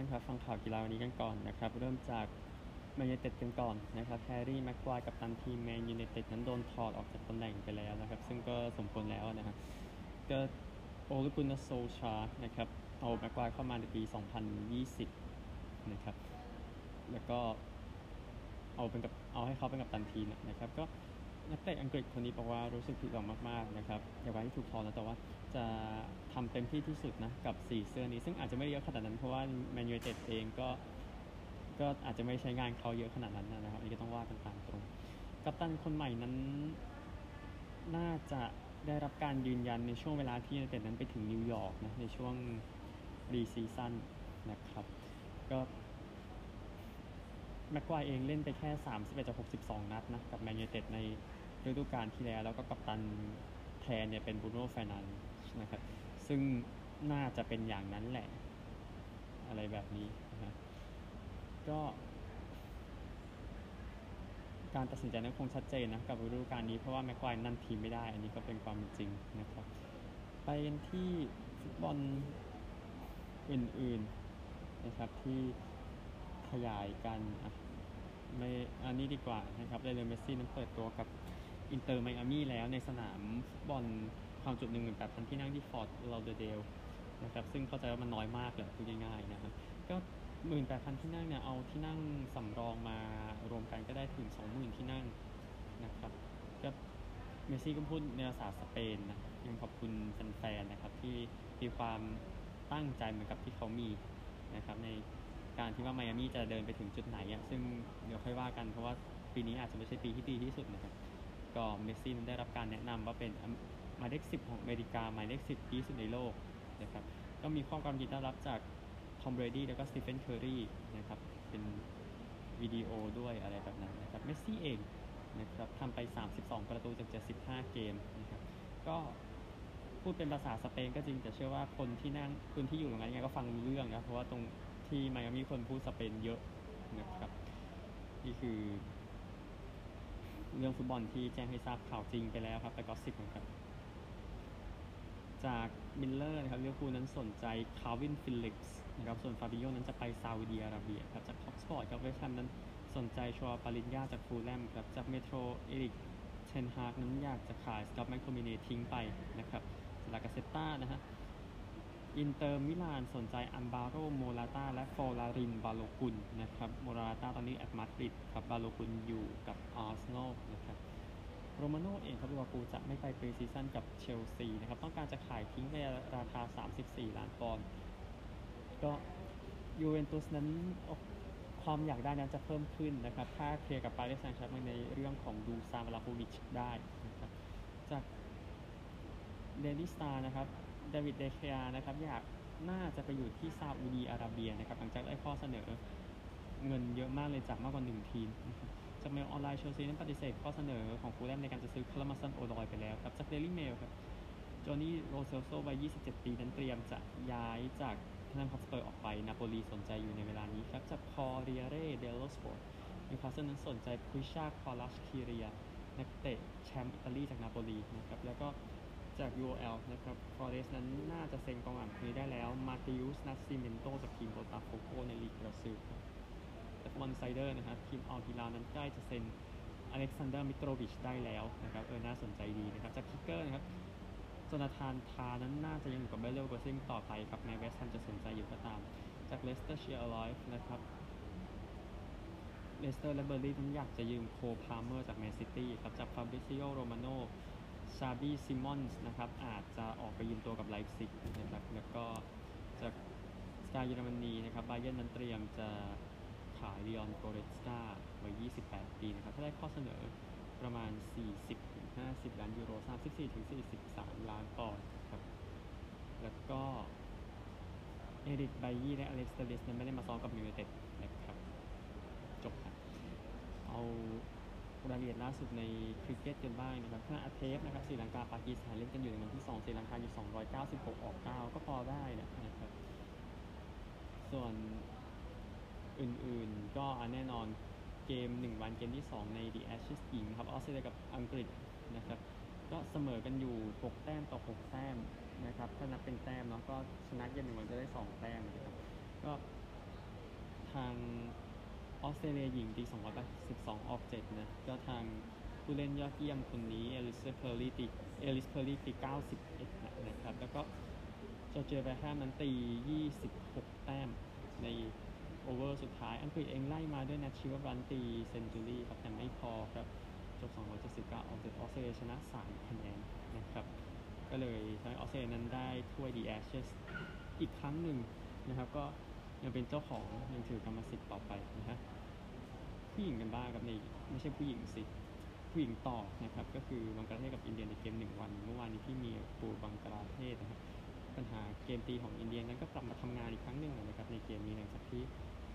านครับฟังข่าวกีฬาวันนี้กันก่อนนะครับเริ่มจากแมนยูเต็ดกันก่อนนะครับแฮร์รี่แม็กควายกัปตันทีมแมนยูเต็ดนั้นโดนถอดออกจากตำแหน่งไปแล้วนะครับซึ่งก็สมควรแล้วนะครับก็โอลิกุนโซชานะครับเอาแม็กควายเข้ามาในปี 2020 นะครับแล้วก็เอาเป็นกัปเอาให้เขาเป็นกัปตันทีมนะครับก็นักเตะอังกฤษคนนี้บอกว่ารู้สึกผิดหวังมากๆนะครับอย่างไรที่ถูกถอนนะแต่ว่า จะทำเต็มที่ที่สุดนะกับสีเสื้อนี้ ซึ่งอาจจะไม่เยอะขนาดนั้นเพราะว่าแมนยูเต็ดเองก็ก็อาจจะไม่ใช้งานเขาเยอะขนาดนั้นนะครับอันนี้ก็ต้องว่ากันตามตรง กัปตันคนใหม่นั้น น่าจะได้รับการยืนยันในช่วงเวลาที่ยูเต็ดนั้นไปถึงนิวยอร์กนะในช่วง pre-season นะครับ ก็แม็กควายเองเล่นไปแค่ 31จาก62 นัดนะกับแมนยูเต็ดในฤดูกาลที่แล้ว แล้วก็กัปตันแทนเนี่ยเป็นบูโน่แฟนัน นะครับ ซึ่งน่าจะเป็นอย่างนั้นแหละ อะไรแบบนี้นะก็ การตัดสินใจนั้นคงชัดเจนนะกับฤดูกาลนี้เพราะว่าแม็กควายนั่นทีไม่ได้ อันนี้ก็เป็นความจริงนะครับ ไปกันที่ฟุตบอลอื่นๆนะครับที่ขยายกันอะไม่อันนี้ดีกว่านะครับลิโอเนลเมสซี่นั้นเปิดตัวกับอินเตอร์ไมอามี่แล้วในสนามฟุตบอล ความจุหนึ่งหมื่นแปดพันที่นั่งที่ฟอร์ตลอเดอร์เดลนะครับซึ่งเข้าใจว่ามันน้อยมากเลยพูดง่ายๆนะครับก็หมื่นแปดพันที่นั่งเนี่ยเอาที่นั่งสำรองมารวมกันก็ได้ถึงสองหมื่นที่นั่งนะครับก็เมสซี่ก็พูดในภาษาสเปนนะยังขอบคุณแฟนๆนะครับที่มีความตั้งใจเหมือนกับที่เขามีนะครับในการที่ว่าไมอามี่จะเดินไปถึงจุดไหนอะซึ่งเดี๋ยวค่อยว่ากันเพราะว่าปีนี้อาจจะไม่ใช่ปีที่ดีที่สุดนะครับก็เมสซี่ได้รับการแนะนำว่าเป็น หมายเลข10 ของอเมริกา หมายเลข10ที่สุดในโลกนะครับก็มีข้อความยินต้อนรับจากทอมเบรดี้แล้วก็สตีเฟนเคอร์รีนะครับเป็นวิดีโอด้วยอะไรแบบนั้นนะครับเมสซี่เองนะครับทำไป 32 ประตูจาก 75 เกมนะครับก็พูดเป็นภาษาสเปนก็จริง แต่เชื่อว่าคนที่นั่งคนที่อยู่ตรงนั้นยังไงก็ฟังรู้เรื่องนะ เพราะว่าตรงที่ไมอามีคนพูดสเปนเยอะนะครับนี่คือ เรื่องฟุตบอลที่แจ้งให้ทราบข่าวจริงไปแล้วครับ แต่ gossip เหมือนกัน จากมิร์เรอร์นะครับลิเวอร์พูลนั้นสนใจคาลวินฟิลลิปส์นะครับส่วนฟาบินโญ่นั้นจะไปซาอุดีอาระเบียครับจากทอล์กสปอร์ตครับเวสต์แฮมนั้นสนใจชูเอา ปาลินญ่าจากฟูแล่มครับจากเมโทรเอริกเชนฮาร์กนั้นอยากจะขายสกอตแมคโทมิเนทิ้งไปนะครับลากาเซตตานะฮะอินเตอร์มิลานสนใจอัลบาโรโมราตาและโฟลารินบาโลกันนะครับโมราตาตอนนี้แอตมาดริดกับบาโลกันอยู่กับอาร์เซนอลนะครับ โรมาโน่เองครับลูกากูจะไม่ไป pre-season กับเชลซีนะครับ ต้องการจะขายทิ้งในราคา 34 ล้านปอนด์ก็ยูเวนตุสนั้นความอยากได้นั้นจะเพิ่มขึ้นนะครับ ถ้าเคลียร์กับปารีสแซงต์แชร์แมงในเรื่องของดูซาน วลาโฮวิชได้นะครับจากเดลี่สตาร์นะครับเดวิดเดเคอานะครับอยากน่าจะไปอยู่ที่ซาอุดีอาระเบียนะครับหลังจากได้ข้อเสนอเงินเยอะมากเลยจากมากกว่าหนึ่งทีม จากเมลออนไลน์เชลซีนั้นปฏิเสธข้อเสนอของฟูแล่มในการจะซื้อคัลลัม ฮัดสัน-โอดอยไปแล้วครับจากเดลี่เมลครับโจวานี่โล เซลโซวัย 27 ปีนั้นเตรียมจะย้ายจากทางฮอตสเปอร์ออกไป นาโปลีสนใจอยู่ในเวลานี้ครับจากคอเรียเร่เดลโลสปอร์ตนิวคาสเซิลนั้นสนใจควิชาควารัตสเคเลียนักเตะแชมป์อิตาลีจากนาโปลีนะครับแล้วก็จาก UOL นะครับฟอเรสนั้นน่าจะเซ็นกองหลังคนนี้ได้แล้ว มาติอุสนัสซิเมนโตจากทีมโบตาโฟโกในลีกบราซิล ครับจากมอนไซเดอร์นะครับทีมอัลฮิลาลนั้นใกล้จะเซ็นอเล็กซานเดอร์มิโตรวิชได้แล้วนะครับเออน่าสนใจดีนะครับจากคิกเกอร์นะครับโจนาธานทาห์นั้นน่าจะยังอยู่กับไบเออร์เลเวอร์คูเซ่นต่อไปครับแม้เวสต์แฮมจะสนใจอยู่ก็ตาม จากเลสเตอร์เชียร์ไลฟ์นะครับเลสเตอร์และเบิร์นลี่ย์นั้นอยากจะยืมโคพาเมอร์จากแมนซิตี้ครับจากฟาบริซิโอโรมาโนชาบีซิมอนส์นะครับอาจจะออกไปยืมตัวกับไลป์ซิกนะครับแล้วก็จากสกายเยอรมนีนะครับบาเยิร์นนั้นเตรียมจะ ขายลีออนโกเร็ตซ์กาวัย 28 ปีนะครับ ถ้าได้ข้อเสนอประมาณ 40-50 ล้านยูโร 34-43 ล้านปอนด์ครับ แล้วก็เอริกไบยี่และอเล็กซ์เตเลสนั้นไม่ได้มาซ้อมกับยูไนเต็ดนะครับ จบครับ เอารายละเอียดล่าสุดในคริกเก็ตกันบ้างนะครับถ้าอาเทฟนะครับศรีลังกาปากีสถานเล่นกันอยู่ในวันที่2ศรีลังกาอยู่ 296 ออก 9 ก็พอได้นะครับ ส่วน อื่นๆ ก็แน่นอนเกม 1 วันเกมที่ 2 ใน The Ashes หญิงครับออสเตรเลียกับอังกฤษนะครับก็เสมอกันอยู่ 6 แต้มต่อ 6 แต้มนะครับถ้านับเป็นแต้มเนาะก็ชนะเกมหนึ่งวันจะได้ 2 แต้มนะครับก็ทางออสเตรเลียหญิงตี282ออก7นะก็ทางผู้เล่นยอดเยี่ยมคนนี้เอลิสเพอร์รี่ตีเอลิสเพอร์รี่ตี91นะนะครับแล้วก็จอร์เจียแวแรมนั้นตี 26 แต้มใน over สุดท้าย อังกฤษเองไล่มาด้วยนัทซิเวอร์บรันต์ตี century ครับแต่ไม่พอครับ จบ 279ออก7ออสเตรเลียชนะ3คะแนนนะครับ ก็เลยทำให้ออสเตรเลียนั้นได้ถ้วย The Ashes อีกครั้งหนึ่งนะครับ ก็ยังเป็นเจ้าของยังถือกรรมสิทธิ์ต่อไปนะฮะผู้หญิงกันบ้างครับในไม่ใช่ผู้หญิงสิผู้หญิงต่อนะครับ ก็คือบังกลาเทศกับอินเดียในเกมหนึ่งวัน เมื่อวานนี้ที่มีปูบังกลาเทศนะครับปัญหาเกมตีของอินเดียนั้นก็กลับมาทำงานอีกครั้งหนึ่งนะครับในเกมนี้หลังจากที่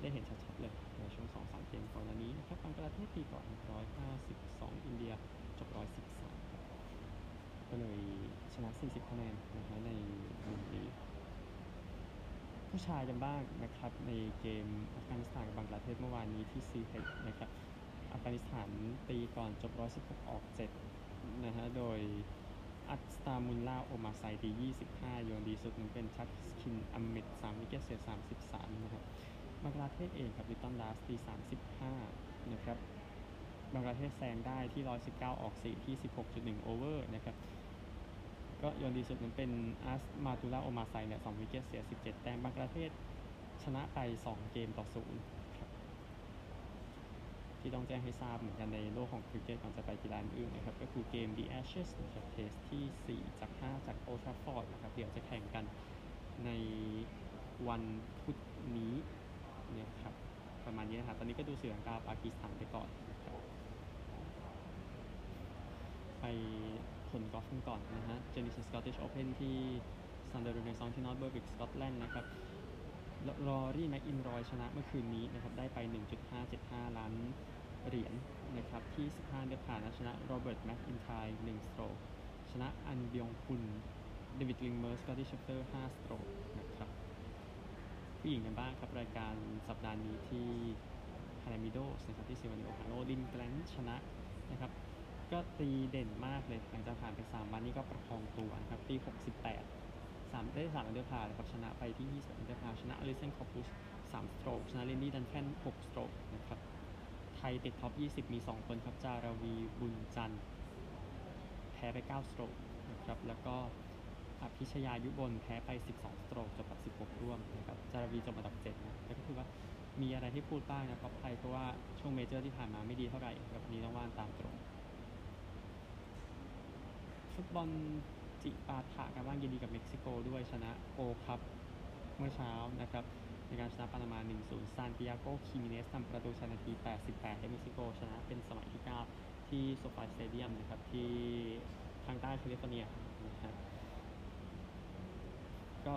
ได้เห็นชัดๆเลยในช่วงสองสามเกมก่อนหน้านี้นะครับบังกลาเทศตีก่อน 152 อินเดียจบ 113ครับก็เลยชนะ 40 คะแนนนะฮะในมุมนี้ผู้ชายกันบ้างนะครับในเกมอัฟกานิสถานกับบังกลาเทศเมื่อวานนี้ที่ซีเฮดนะครับอัฟกานิสถานตีก่อนจบ 116 ออก 7 นะฮะโดยอัซมาตุลลาห์โอมาร์ไซตี25 โยนดีสุดนั้นเป็นทัสกินอาห์เหม็ด3 wicket เสีย 33 นะครับ บังกลาเทศเองครับลิตตันดาสตี35นะครับบังกลาเทศแซงได้ที่ 119 ออก 4 ที่ 16.1 over นะครับก็โยนดีสุดนั้นเป็นอัซมาตุลลาห์โอมาร์ไซเนี่ย2 wicket เสีย 17 แต้มบังกลาเทศชนะไป 2 เกมต่อ0ครับที่ต้องแจ้งให้ทราบเหมือนกันในโลกของคริกเก็ตก่อนจะไปกีฬาอื่นนะครับ ก็คือเกม The Ashes นะครับเทสที่ 4 จาก 5 จากโอทราฟอร์ดนะครับ เดี๋ยวจะแข่งกันในวันพุธนี้ ประมาณนี้นะครับ ตอนนี้ก็ดูเสือลังกาปากีสถานไปก่อน ไปผลกอล์ฟกันก่อนนะฮะ Genesis Scottish Open ที่ซันเดอร์เรนซองที่นอร์ทเบิร์กสกอตแลนด์นะครับรอรี่แม็กอินรอยชนะเมื่อคืนนี้นะครับ ได้ไป 1.575 ล้านเหรียญนะครับ ที่ 15 เดือนผ่านชนะโรเบิร์ตแม็กอินไทร์1สโตรกชนะอันเบียงคุนเดวิดลิงเมอร์สกอตติชเชฟเตอร์5สโตรก ผู้หญิงกันบ้างครับรายการสัปดาห์นี้ที่ฮานามิโดสนะครับที่ซิวนิโอฮาโนลินแกลนชนะนะครับก็ตีเด่นมากเลยหลังจากผ่านไป3วันนี้ก็ประคองตัวนะครับตี 68 3 ได้3 under par นะครับชนะไปที่ 20 under par ชนะอลิเซนคอปุส3 stroke ชนะลินดี้ดันแคน6 stroke นะครับไทยติด top 20 มี 2 คนครับจาราวีบุญจันทร์แพ้ไป 9 stroke นะครับแล้วก็ อภิชยายุบลแพ้ไป 12 stroke จบกับ 16 ร่วมนะครับจารวีจบอันดับ7นะแล้วก็คือว่ามีอะไรที่พูดบ้างนะครับไทยเพราะว่าช่วง major ที่ผ่านมาไม่ดีเท่าไหร่ครับวันนี้ต้องว่ากันตามตรงฟุตบอลจิปาถะกันบ้างยินดีกับเม็กซิโกด้วยชนะโกลด์คัพเมื่อเช้านะครับในการชนะปานามา 1-0 ซานติอาโกคิมิเนสทำประตูชัยนาที 88 ให้เม็กซิโกชนะเป็นสมัยที่ 9 ที่โซไฟสเตเดียมนะครับที่ทางใต้แคลิฟอร์เนียนะฮะ ก็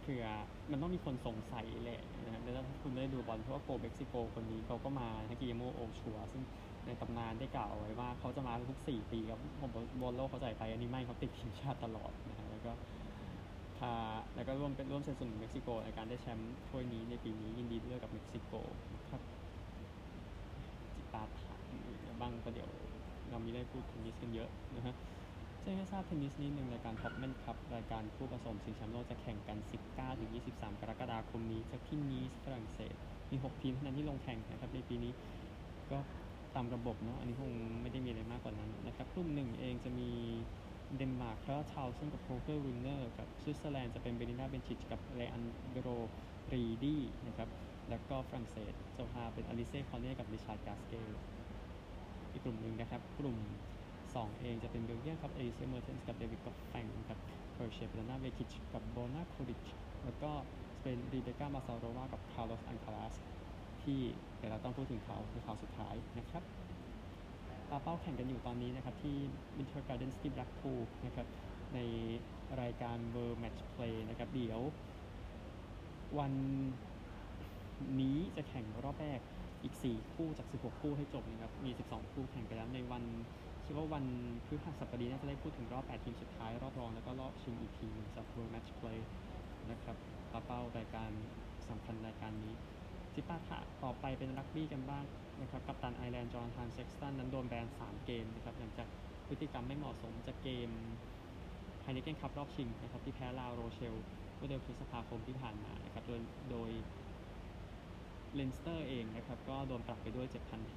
เผื่อมันต้องมีคนสงสัยแหละนะครับแล้วถ้าคุณไม่ได้ดูบอลเพราะว่าโกลเม็กซิโกคนนี้เขาก็มากิเยร์โมโอชัวซึ่งในตำนานได้กล่าวเอาไว้ว่าเขาจะมาทุก 4 ปีครับผมบอลโลกเขาใส่ไปอันนี้ไม่เขาติดทีมชาติตลอดนะฮะแล้วก็พาแล้วก็ร่วมเป็นร่วมสนับสนุนเม็กซิโกในการได้แชมป์ถ้วยนี้ในปีนี้ยินดีด้วยกับเม็กซิโกครับจิปาถะบ้างก็เดี๋ยวเรามีได้พูดเทนนิสกันเยอะนะฮะ แจ้งให้ทราบเทนนิสนิดนึงรายการฮอปแมนคัพรายการคู่ผสมชิงแชมป์โลกจะแข่งกัน 19-23 กรกฎาคมนี้จากที่นีสฝรั่งเศส มี 6 ทีมเท่านั้นที่ลงแข่งนะครับในปีนี้ก็ตามระบบเนาะอันนี้คงไม่ได้มีอะไรมากกว่านั้นนะครับกลุ่มหนึ่งเองจะมีเดนมาร์กคาราชาวซึ่งกับโคเกอร์วินเนอร์กับสวิตเซอร์แลนด์จะเป็นเบนิน่าเบนชิชกับเรอันเดโรรีดี้นะครับแล้วก็ฝรั่งเศสจะพาเป็นอลิเซ่คอนเน่กับริชาร์ดกาสเกลอีกกลุ่มหนึ่งนะครับ กลุ่ม 2 เองจะเป็นเบลเยียมครับเอลิเซ่เมอร์เทนส์กับเดวิดกับแฟงครับเพอร์เชียเบลนาเวคิชกับโบนาโคริชแล้วก็สเปนรีเบก้ามาซาโรวากับคาร์ลอสอันคาราสที่เดี๋ยวเราต้องพูดถึงเขาในข่าวสุดท้ายนะครับปาเป้าแข่งกันอยู่ตอนนี้นะครับ ที่ Winter Gardens ที่ Blackpool นะครับ ในรายการ World Match Play นะครับ เดี๋ยว วันนี้จะแข่งรอบแรกอีก 4 คู่จาก 16 คู่ให้จบนะครับ มี 12 คู่แข่งไปแล้วในวัน คิดว่าวันพฤหัสบดีน่าจะได้พูดถึงรอบ 8 ทีมสุดท้าย รอบรองแล้วก็รอบชิงอีกทีหนึงจาก World Match Play นะครับปาเป้ารายการสำคัญรายการนี้จิปาถะต่อไปเป็นรักบี้กันบ้างนะครับกัปตันไอร์แลนด์จอห์นนี่เซ็กซ์ตันนั้นโดนแบน 3 เกมนะครับหลังจากพฤติกรรมไม่เหมาะสมจากเกมไฮเนเก้นคัพรอบชิงนะครับที่แพ้ลาโรเชลล์เมื่อเดือนพฤษภาคมที่ผ่านมานะครับโดยโดยเลนสเตอร์เองนะครับก็โดนปรับไปด้วย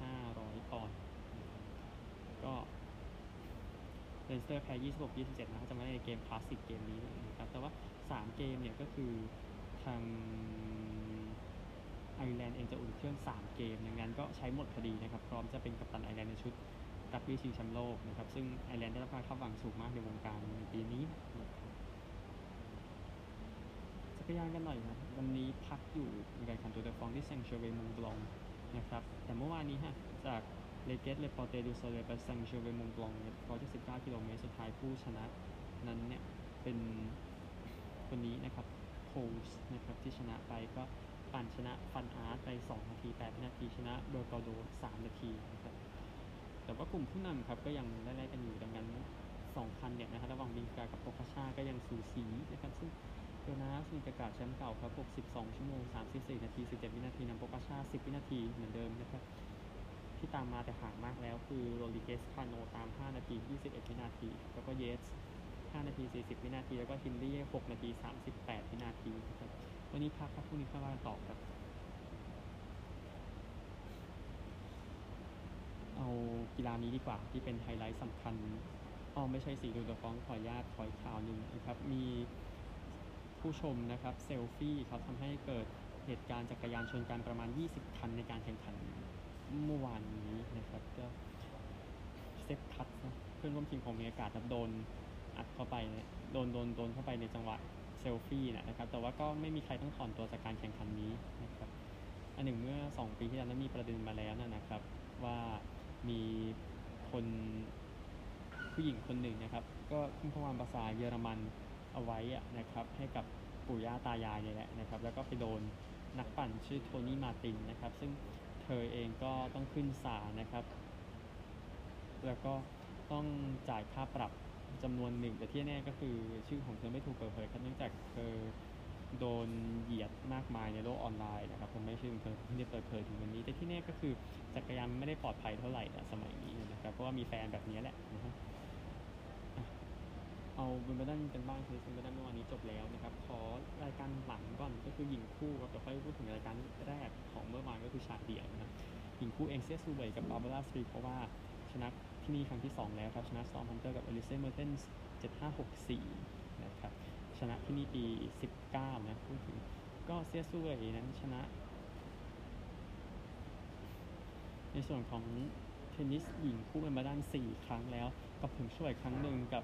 7,500ปอนด์นะครับก็ เลนสเตอร์แพ้ 26 27 นะครับจะไม่ได้ในเกมคลาสสิกเกมนี้นะครับ แต่ว่า 3 เกมเนี่ยก็คือทางไอร์แลนด์เองจะอุ่นเครื่อง 3 เกม ดังนั้นก็ใช้หมดพอดีนะครับ พร้อมจะเป็นกัปตันไอร์แลนด์ในชุดรักบี้ชิงแชมป์โลกนะครับ ซึ่งไอร์แลนด์ได้รับการคาดหวังสูงมากในวงการในปีนี้นะครับจักรยานกันหน่อยครับ วันนี้พักอยู่ในการแข่งตูร์เดอฟรองซ์ที่แซงแชร์เวมงบลองนะครับ แต่เมื่อวานนี้ฮะจาก เลเกตเลปอเตดูโซเลไปแซงแชร์เวมงบลองเนี่ย179กิโลเมตรสุดท้ายผู้ชนะนั้นเนี่ยเป็นคนนี้นะครับพูลส์นะครับที่ชนะไปก็ปั่นชนะฟานอาร์ตไป 2 นาที8วินาที ชนะเบอร์กอโด 3 นาทีนะครับแต่ว่ากลุ่มผู้นำครับก็ยังไล่ๆกันอยู่ดังนั้นสองคนเนี่ยนะครับระหว่างวิงเกการ์ดกับโปกาชาร์ก็ยังสูสีนะครับซึ่งโยนาสวิงเกการ์ดแชมป์เก่าครับ 62 ชั่วโมง 34 นาที 17 วินาทีนำโปกาชาร์ 10 วินาทีเหมือนเดิมนะครับ ที่ตามมาแต่ห่างมากแล้ว คือโรดริเกซคาโนตาม 5 นาที 21 วินาที แล้วก็เยตส์ 5 นาที 40 วินาที แล้วก็ฮินด์ลีย์ 6 นาที 38 วินาทีนะครับวันนี้พักครับพรุ่งนี้ค่อยว่ากันต่อครับ เอากีฬานี้ดีกว่าที่เป็นไฮไลท์สำคัญอ๋อไม่ใช่สีดูดฟ้องขออนุญาตขออีกข่าวหนึ่งนะครับ มีผู้ชมนะครับเซลฟี่เขาทำให้เกิดเหตุการณ์จักรยานชนกันประมาณ 20 คันในการแข่งขัน เมื่อวานนี้นะครับก็เซฟคัตนะเพื่อนร่วมทีมของมีอากาศครับโดนอัดเข้าไปเนี่ยโดนโดนโดนเข้าไปในจังหวะเซลฟี่นะครับ แต่ว่าก็ไม่มีใครต้องถอนตัวจากการแข่งขันนี้นะครับ อันหนึ่งเมื่อ 2 ปีที่แล้วนั้นมีประเด็นมาแล้วนะครับ ว่ามีคนผู้หญิงคนหนึ่งนะครับ ก็ขึ้นพวามภาษาเยอรมันเอาไว้นะครับ ให้กับปู่ย่าตายายนี่แหละนะครับ แล้วก็ไปโดนนักปั่นชื่อโทนี่มาตินนะครับ ซึ่ง เธอเองก็ต้องขึ้นศาลนะครับ แล้วก็ต้องจ่ายค่าปรับจำนวนหนึ่งแต่ที่แน่ก็คือชื่อของเธอไม่ถูกเปิดเผยครับเนื่องจากเธอโดนเหยียดมากมายในโลกออนไลน์นะครับผมไม่ชื่อของเธอที่ได้เปิดเผยถึงวันนี้ แต่ที่แน่ก็คือจักรยานไม่ได้ปลอดภัยเท่าไหร่สมัยนี้นะครับเพราะว่ามีแฟนแบบนี้แหละนะฮะ เอาวิมเบิลดันกันบ้างคือวิมเบิลดันเมื่อวานนี้จบแล้วนะครับขอรายการหลังก่อนก็คือหญิงคู่ครับเดี๋ยวค่อยพูดถึงรายการแรกของเมื่อวานก็คือชายเดี่ยวนะครับหญิงคู่เองเซียะซูเว่ยกับบาร์บาร่าสตรีเพราะว่าชนะที่นี่ครั้งที่ 2 แล้วครับชนะสตอร์มฮันเตอร์กับเอลิเซ่เมอร์เทนส์7564นะครับชนะที่นี่ปี 19 นะพูดถึงก็เซียะซูเว่ยนั้นชนะ ในส่วนของเทนนิสหญิงคู่เป็นมาด้าน 4 ครั้งแล้ว กับเผิงช่วยครั้งหนึ่งกับ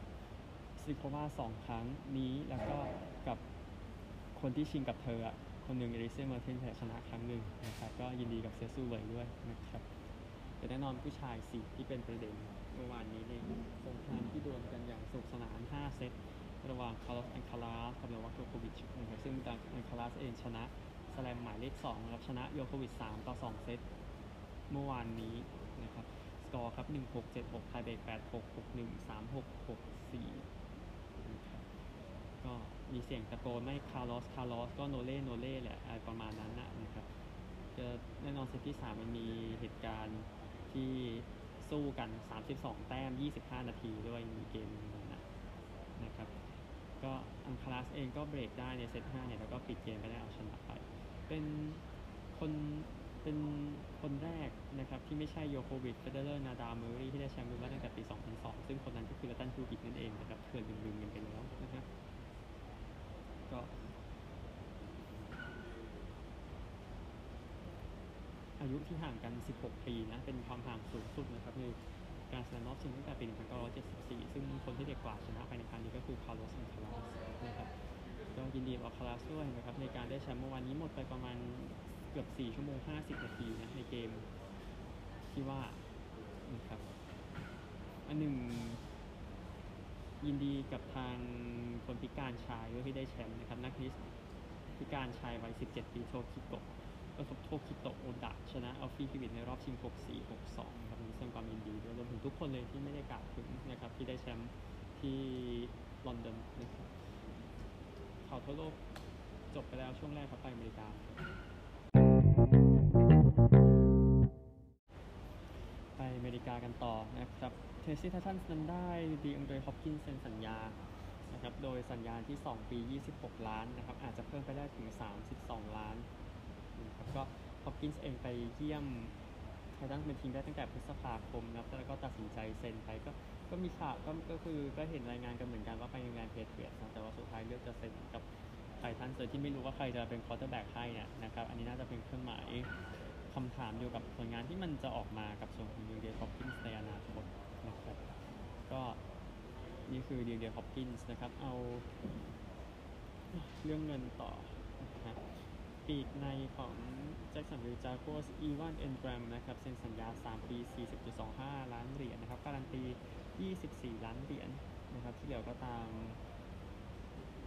สตริโควา2ครั้งนี้แล้วก็กับคนที่ชิงกับเธออะคนหนึ่งเอลิเซ่เมอร์เทนส์ชนะครั้งหนึ่งนะครับก็ยินดีกับเซียะซูเว่ยด้วยนะครับแต่แน่นอนผู้ชายสิที่เป็นประเด็นเมื่อวานนี้เนี่ยสงครามที่ดวลกันอย่างสนุกสนาน 5 เซตระหว่างคาร์ลอสอัลคาราซกับโนวัคยอโควิชนะครับซึ่งอัลคาราซเองชนะสแลมหมายเลข2นะครับชนะยอโควิช3ต่อ 2 เซตเมื่อวานนี้นะครับสกอร์ครับ 1 6 7 6 tiebreak 8 6 6 1 3 6 6 4นะครับก็ มีเสียงตะโกนไม่คาร์ลอสคาร์ลอสก็โนเล่โนเล่แหละอะไรประมาณนั้นนะนะครับจะแน่นอนเซตที่ 3 มันมีเหตุการณ์ที่สู้กัน 32 แต้ม 25 นาทีด้วยมีเกมนะนะครับก็อัลคาราซเองก็เบรกได้ในเซต5เนี่ยแล้วก็ปิดเกมไปได้เอาชนะไป เป็นคนเป็นคนแรกนะครับที่ไม่ใช่ยอโควิชเฟเดอเรอร์นาดาลเมอร์รี่ที่ได้แชมป์วิมเบิลดันตั้งแต่ปี 2002 ซึ่งคนนั้นก็คือเลย์ตันฮิววิตต์นั่นเองนะครับเพื่อนลืมๆกันไปแล้วนะครับ ก็อายุที่ห่างกัน 16 ปีนะ เป็นความห่างสูงสุดนะครับในการสแลมรอบชิงตั้งแต่ปี 1974 ซึ่งคนที่เด็กกว่าชนะไปในครั้งนี้ก็คือคาร์ลอสอันคาลาสนะครับก็ยินดีกับคาร์ลอสด้วยนะครับในการได้แชมป์เมื่อวานนี้หมดไปประมาณเกือบ 4 ชั่วโมง 50 นาทีนะในเกมที่ว่านะครับอันหนึ่ง ยินดีกับทางคนพิการชายด้วยที่ได้แชมป์นะครับนักเทนนิสพิการชายวัย 17 ปีโทคิโกะประสบโทคิโตะโอดะชนะอัลฟี่ฮิวเวตต์ในรอบชิง 64 62ครับมีแสดงความยินดีด้วยรวมถึงทุกคนเลยที่ไม่ได้กล่าวถึงนะครับที่ได้แชมป์ที่ลอนดอนนะครับข่าวทั่วโลกจบไปแล้วช่วงแรกครับไปอเมริกา ริกากันต่อนะครับเทนเนสซี่ไททันส์นั้นได้ดีแอนเดรฮอปกินส์เซ็นสัญญานะครับโดยสัญญาที่ 2 ปี 26 ล้านนะครับอาจจะเพิ่มไปได้ถึง 32 ล้านนะครับก็ฮอปกินส์เองไปเยี่ยมไททันเป็นทีมได้ตั้งแต่พฤษภาคมนะครับแล้วก็ตัดสินใจเซ็นไปก็ก็มีข่าวก็ก็คือก็เห็นรายงานกันเหมือนกันว่าไปงานแพทริออตนะแต่ว่าสุดท้ายเลือกจะเซ็นกับไททันโดยที่ไม่รู้ว่าใครจะเป็น quarterback ให้เนี่ยนะครับอันนี้น่าจะเป็นเครื่องหมาย คำถามเกี่ยวกับผลงานที่มันจะออกมากับส่วนของดีแอนเดรฮอปกินส์ในอนาคตนะครับก็นี่คือดีแอนเดรฮอปกินส์นะครับ เอาเรื่องเงินต่อนะฮะปีกในของแจ็คสันวิลจากัวร์สอีวานเอนแกรมนะครับเซ็นสัญญา 3 ปี 40.25 ล้านเหรียญนะครับ การันตี 24 ล้านเหรียญนะครับ ที่เหลือก็ตาม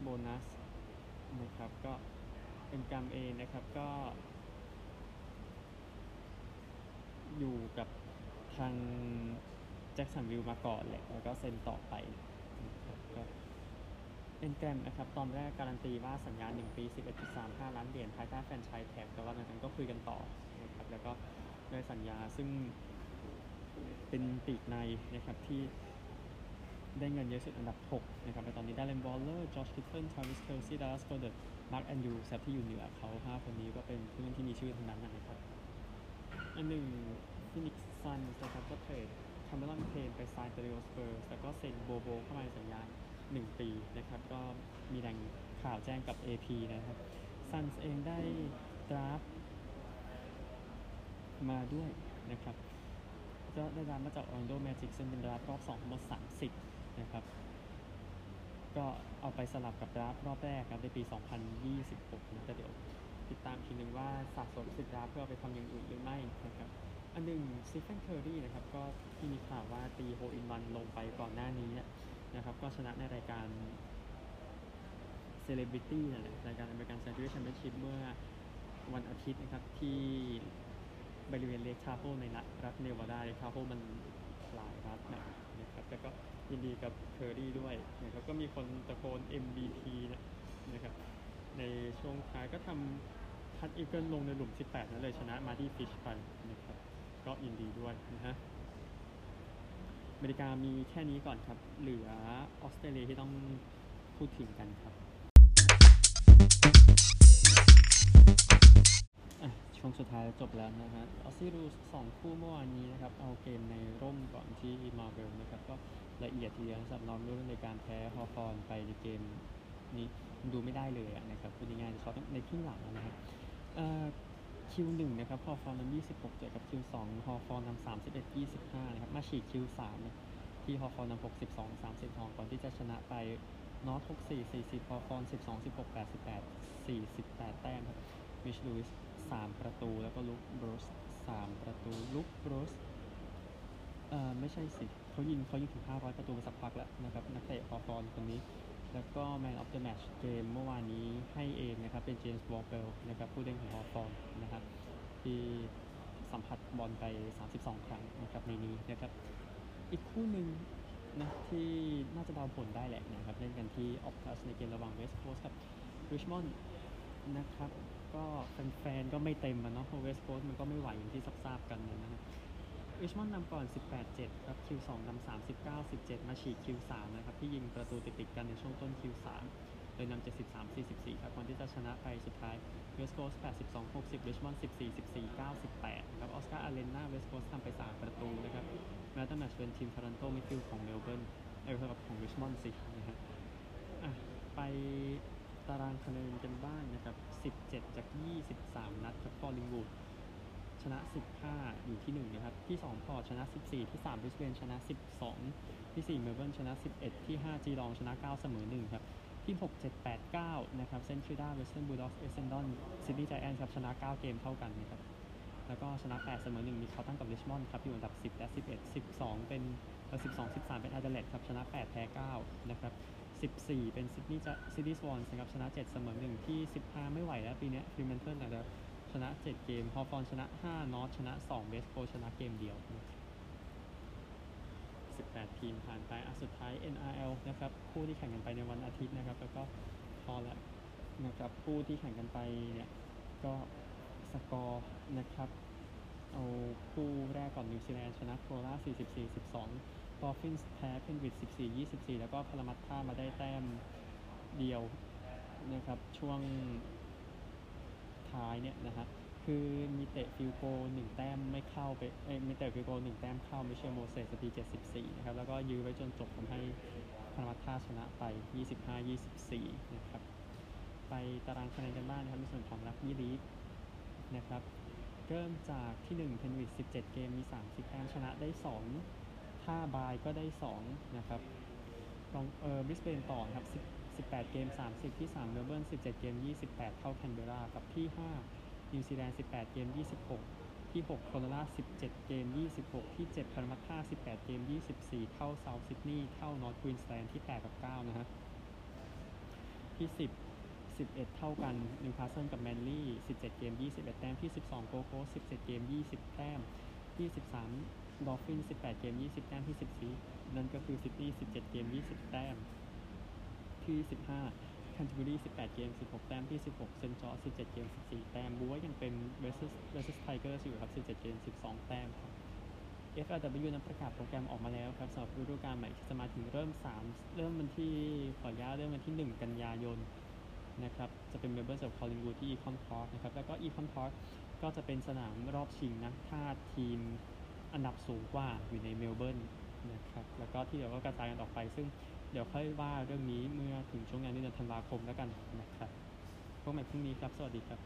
โบนัสนะครับ ก็เอนแกรมเองนะครับก็ อยู่กับทางแจ็คสันวิลมาก่อนแหละแล้วก็เซ็นต่อไปก็เอนแกรมนะครับ ตอนแรกการันตีว่าสัญญา1ปี 11.35 ล้านเหรียญภายใต้ franchise tag แต่ว่าหลังจากนั้นก็คุยกันต่อนะครับแล้วก็ได้สัญญาซึ่งเป็นปีกในนะครับที่ได้เงินเยอะสุดอันดับ 6 นะครับในตอนนี้ดาร์เรนวอลเลอร์ จอร์จคิทเทิลทราวิส เคลซี่ดัลลัสโกเดิร์ตมาร์คแอนดรูว์สที่อยู่เหนือเขา 5 คนนี้ก็เป็นผู้เล่นที่มีชื่อทั้งนั้นนะครับ อันหนึ่งฟินิกซ์ซันนะครับก็เทรดคาเมรอนเพย์นไปซานอันโตนิโอสเปอร์สแล้วก็เซ็นโบลโบลเข้ามาในสัญญา1 ปีนะครับ ก็มีแหล่งข่าวแจ้งกับ AP นะครับซันเองได้ draft มาด้วยนะครับก็ได้ draft มาจาก Orlando Magic ซึ่งเป็น draft รอบ2ทั้งหมด30 นะครับ ก็เอาไปสลับกับ draft รอบแรกครับในปี 2026นะแต่เดี๋ยว ติดตามทีนึงว่าสะสมสิทธิ์ดาเพื่อไปทำอย่างอื่นหรือไม่นะครับอันหนึ่งสเตเฟนเคอรี่นะครับก็ที่มีข่าวว่าตี hole in one ลงไปก่อนหน้านี้นะครับก็ชนะในรายการ Celebrity นั่นแหละรายการ American Century Championship เมื่อวันอาทิตย์นะครับที่บริเวณเลคทาโฮในรัฐเนวาดาเลคทาโฮมันหลายรัฐนะนะครับแต่ก็ยินดีกับเคอรี่ด้วยนะครับก็มีคนตะโกน MVP นะนะครับในช่วงท้ายก็ทำ พัตต์ eagle ลงในหลุม 18 นั่นเลยชนะมาร์ดี ฟิชไปนะครับ ก็ยินดีด้วยนะฮะอเมริกามีแค่นี้ก่อนครับ เหลือออสเตรเลียที่ต้องพูดถึงกันครับช่วงสุดท้ายจบแล้วนะฮะออสซี่รูสองคู่เมื่อวานนี้นะครับ เอาเกมในร่มก่อนที่มาเวลนะครับ ก็ละเอียดทีเดียวสำหรับน้องรุ่นในการแพ้ฮอฟอนไปในเกมนี้ดูไม่ได้เลยนะครับพูดง่ายๆเขาต้องในครึ่งหลังนะครับ คิวหนึ่งนะครับฮอฟอนนำ26เจอกับคิวสองฮอฟอนนำ31 25นะครับมาฉีกคิวสามที่ฮอฟอนนำ62 32ก่อนที่จะชนะไปนอต64 40ฮอฟอน12 16 88 48แปดสิบแปดสี่สิบแปดแต้มครับมิชลูอิส3ประตูแล้วก็ลุคบรูซ3ประตูลุคบรูซเอ่อไม่ใช่สิเขายิงเขายิงถึง500ประตูมาสักพักแล้วนะครับนักเตะฮอว์ธอร์นคนนี้ แล้วก็ Man of the Match เกมเมื่อวานนี้ให้เองนะครับ เป็นเจมส์วอลเ e ลนะครับผู้เล่นของฮอว์ธอร์นนะครับที่สัมผัสบอลไป 32 ครั้งนะครับในนี้นะครับอีกคู่หนึ่งนะที่น่าจะเดาผลได้แหละนะครับ เล่นกันที่ออปตัสในเกมระหว่างเวสต์โคสต์กับริชมอนด์นะครับ ก็แฟนๆก็ไม่เต็มอะเนาะเพราะเวสต์โคสต์มันก็ไม่ไหวอย่างที่ทราบกันนะฮะ ริชมอนด์นำก่อน 18-7 ครับ Q2 นำ39-17 มาฉีก Q3 นะครับ ที่ยิงประตูติดๆกันในช่วงต้น Q3 โดยนำ73-44 ครับก่อนที่จะชนะไปสุดท้ายเวสต์โคสต์82-60ริชมอนด์14-14 9-8ครับออสการ์อัลเลน เวสต์โคสต์ทำไป 3 ประตูนะครับ Man of the Match เป็นทิมทารันโตมิดฟิลด์ของเมลเบิร์นเออครับของริชมอนด์สินะฮะไปตารางคะแนนกันบ้างนะครับ 17 จาก 23 นัดครับคอลลิงวูด ชนะ 15 อยู่ที่ 1 นะครับ ที่ 2 พอร์ตชนะ 14 ที่ 3 บริสเบนชนะ 12 ที่ 4 เมลเบิร์นชนะ 11 ที่ 5 จีลองชนะ 9 เสมอ 1 ครับ ที่ 6 7 8 9 นะครับ เซนต์คิลดาเวสเทิร์นบูลด็อกเอเซนดอนซิดนีย์ไจแอนท์ครับ ชนะ 9 เกมเท่ากันนะครับ แล้วก็ชนะ 8 เสมอ 1 มีคาร์ลตันกับริชมอนด์ครับ อยู่อันดับ 10 และ 11 12 เป็นเออ12 13 เป็นแอดิเลดครับ ชนะ 8 แพ้ 9 นะครับ14 เป็นซิดนีย์ซิดนีย์สวอนส์นะครับ ชนะ 7 เสมอ 1 ที่ 15 ไม่ไหวแล้วปีนี้ฟรีแมนเทิลนะครับ ชนะ 7 เกม ฮอว์ธอร์นชนะ 5 นอร์ทชนะ 2เวสต์โคสต์ชนะเกมเดียว 18 ทีมผ่านไปอะสุดท้าย NRL นะครับ คู่ที่แข่งกันไปในวันอาทิตย์นะครับ แล้วก็พอแล้วนะครับ คู่ที่แข่งกันไปเนี่ย ก็สกอร์นะครับ เอาคู่แรกก่อนนิวซีแลนด์ชนะโครนัลลา44 12ดอฟฟินส์แพ้เพนริธ14 24 แล้วก็พารามัตท่ามาได้แต้มเดียวนะครับช่วง ท้ายเนี่ยนะฮะคือมีเตะ field goal หนึ่งแต้มไม่เข้าไปเอ้มีเตะ field goal หนึ่งแต้มเข้าไม่เชื่อโมเสสนาที74นะครับแล้วก็ยื้อไว้จนจบทำให้พารามัตท่าชนะไป25-24นะครับไปตารางคะแนนกันบ้างนะครับในส่วนของรักบี้ลีกนะครับเริ่มจากที่1เพนริธ17 เกมมี 30แต้มชนะได้ 2 ถ้า bye ก็ได้ 2 นะครับลองเออบริสเบนต่อครับ 18 เกม 30 ที่3เมลเบิร์น17 เกม 28 เท่าแคนเบรา กับที่ 5 นิวซีแลนด์ 18 เกม 26 ที่ 6 โครนัลลา17 เกม 26 ที่ 7 พารามัตท่า18 เกม 24 เท่าเซาท์ซิดนีย์ เท่านอร์ทควีนสแลนด์ที่ 8 กับ 9 นะฮะ ที่ 10 11 เท่ากันนิวคาสเซิลกับแมนลี่ 17 เกม 21 แต้ม ที่ 12 โกลด์โคสต์17 เกม 20 แต้ม ที่ 13 ดอฟฟิน 18 เกม 20 แต้ม ที่ 14 นั่นก็คือซิดนีย์17 เกม 20 แต้ม ที่ 15คัน t ูรี18 เกม 16 แต้มที่ 16 เซนต์จอร์จ 17 เกม 14 แต้มบ๊วยยังเป็นเวสต์เวสต์ไทเกอร์อยู่ครับ17 เกม 12 แต้มครับ AFLW นั้นประกาศโปรแกรมออกมาแล้วครับสำหรับฤดูกาลใหม่ที่จะมาถึงเริ่ม 3 เริ่มวันที่ขออนุญาตเริ่มวันที่ 1 กันยายนนะครับจะเป็นเมลเบิร์นกับคอลลิงวูดที่อิคอนพาร์คนะครับแล้วก็อิคอนพาร์คก็จะเป็นสนามรอบชิงนะถ้าทีมอันดับสูงกว่าอยู่ในเมลเบิร์นนะครับแล้วก็ที่เหลือก็กระจายกันออกไปซึ่ง เดี๋ยวค่อยว่าเรื่องนี้เมื่อถึงช่วงงานในเดือนธันวาคมแล้วกันนะครับพบกันพรุ่งนี้ครับ สวัสดีครับ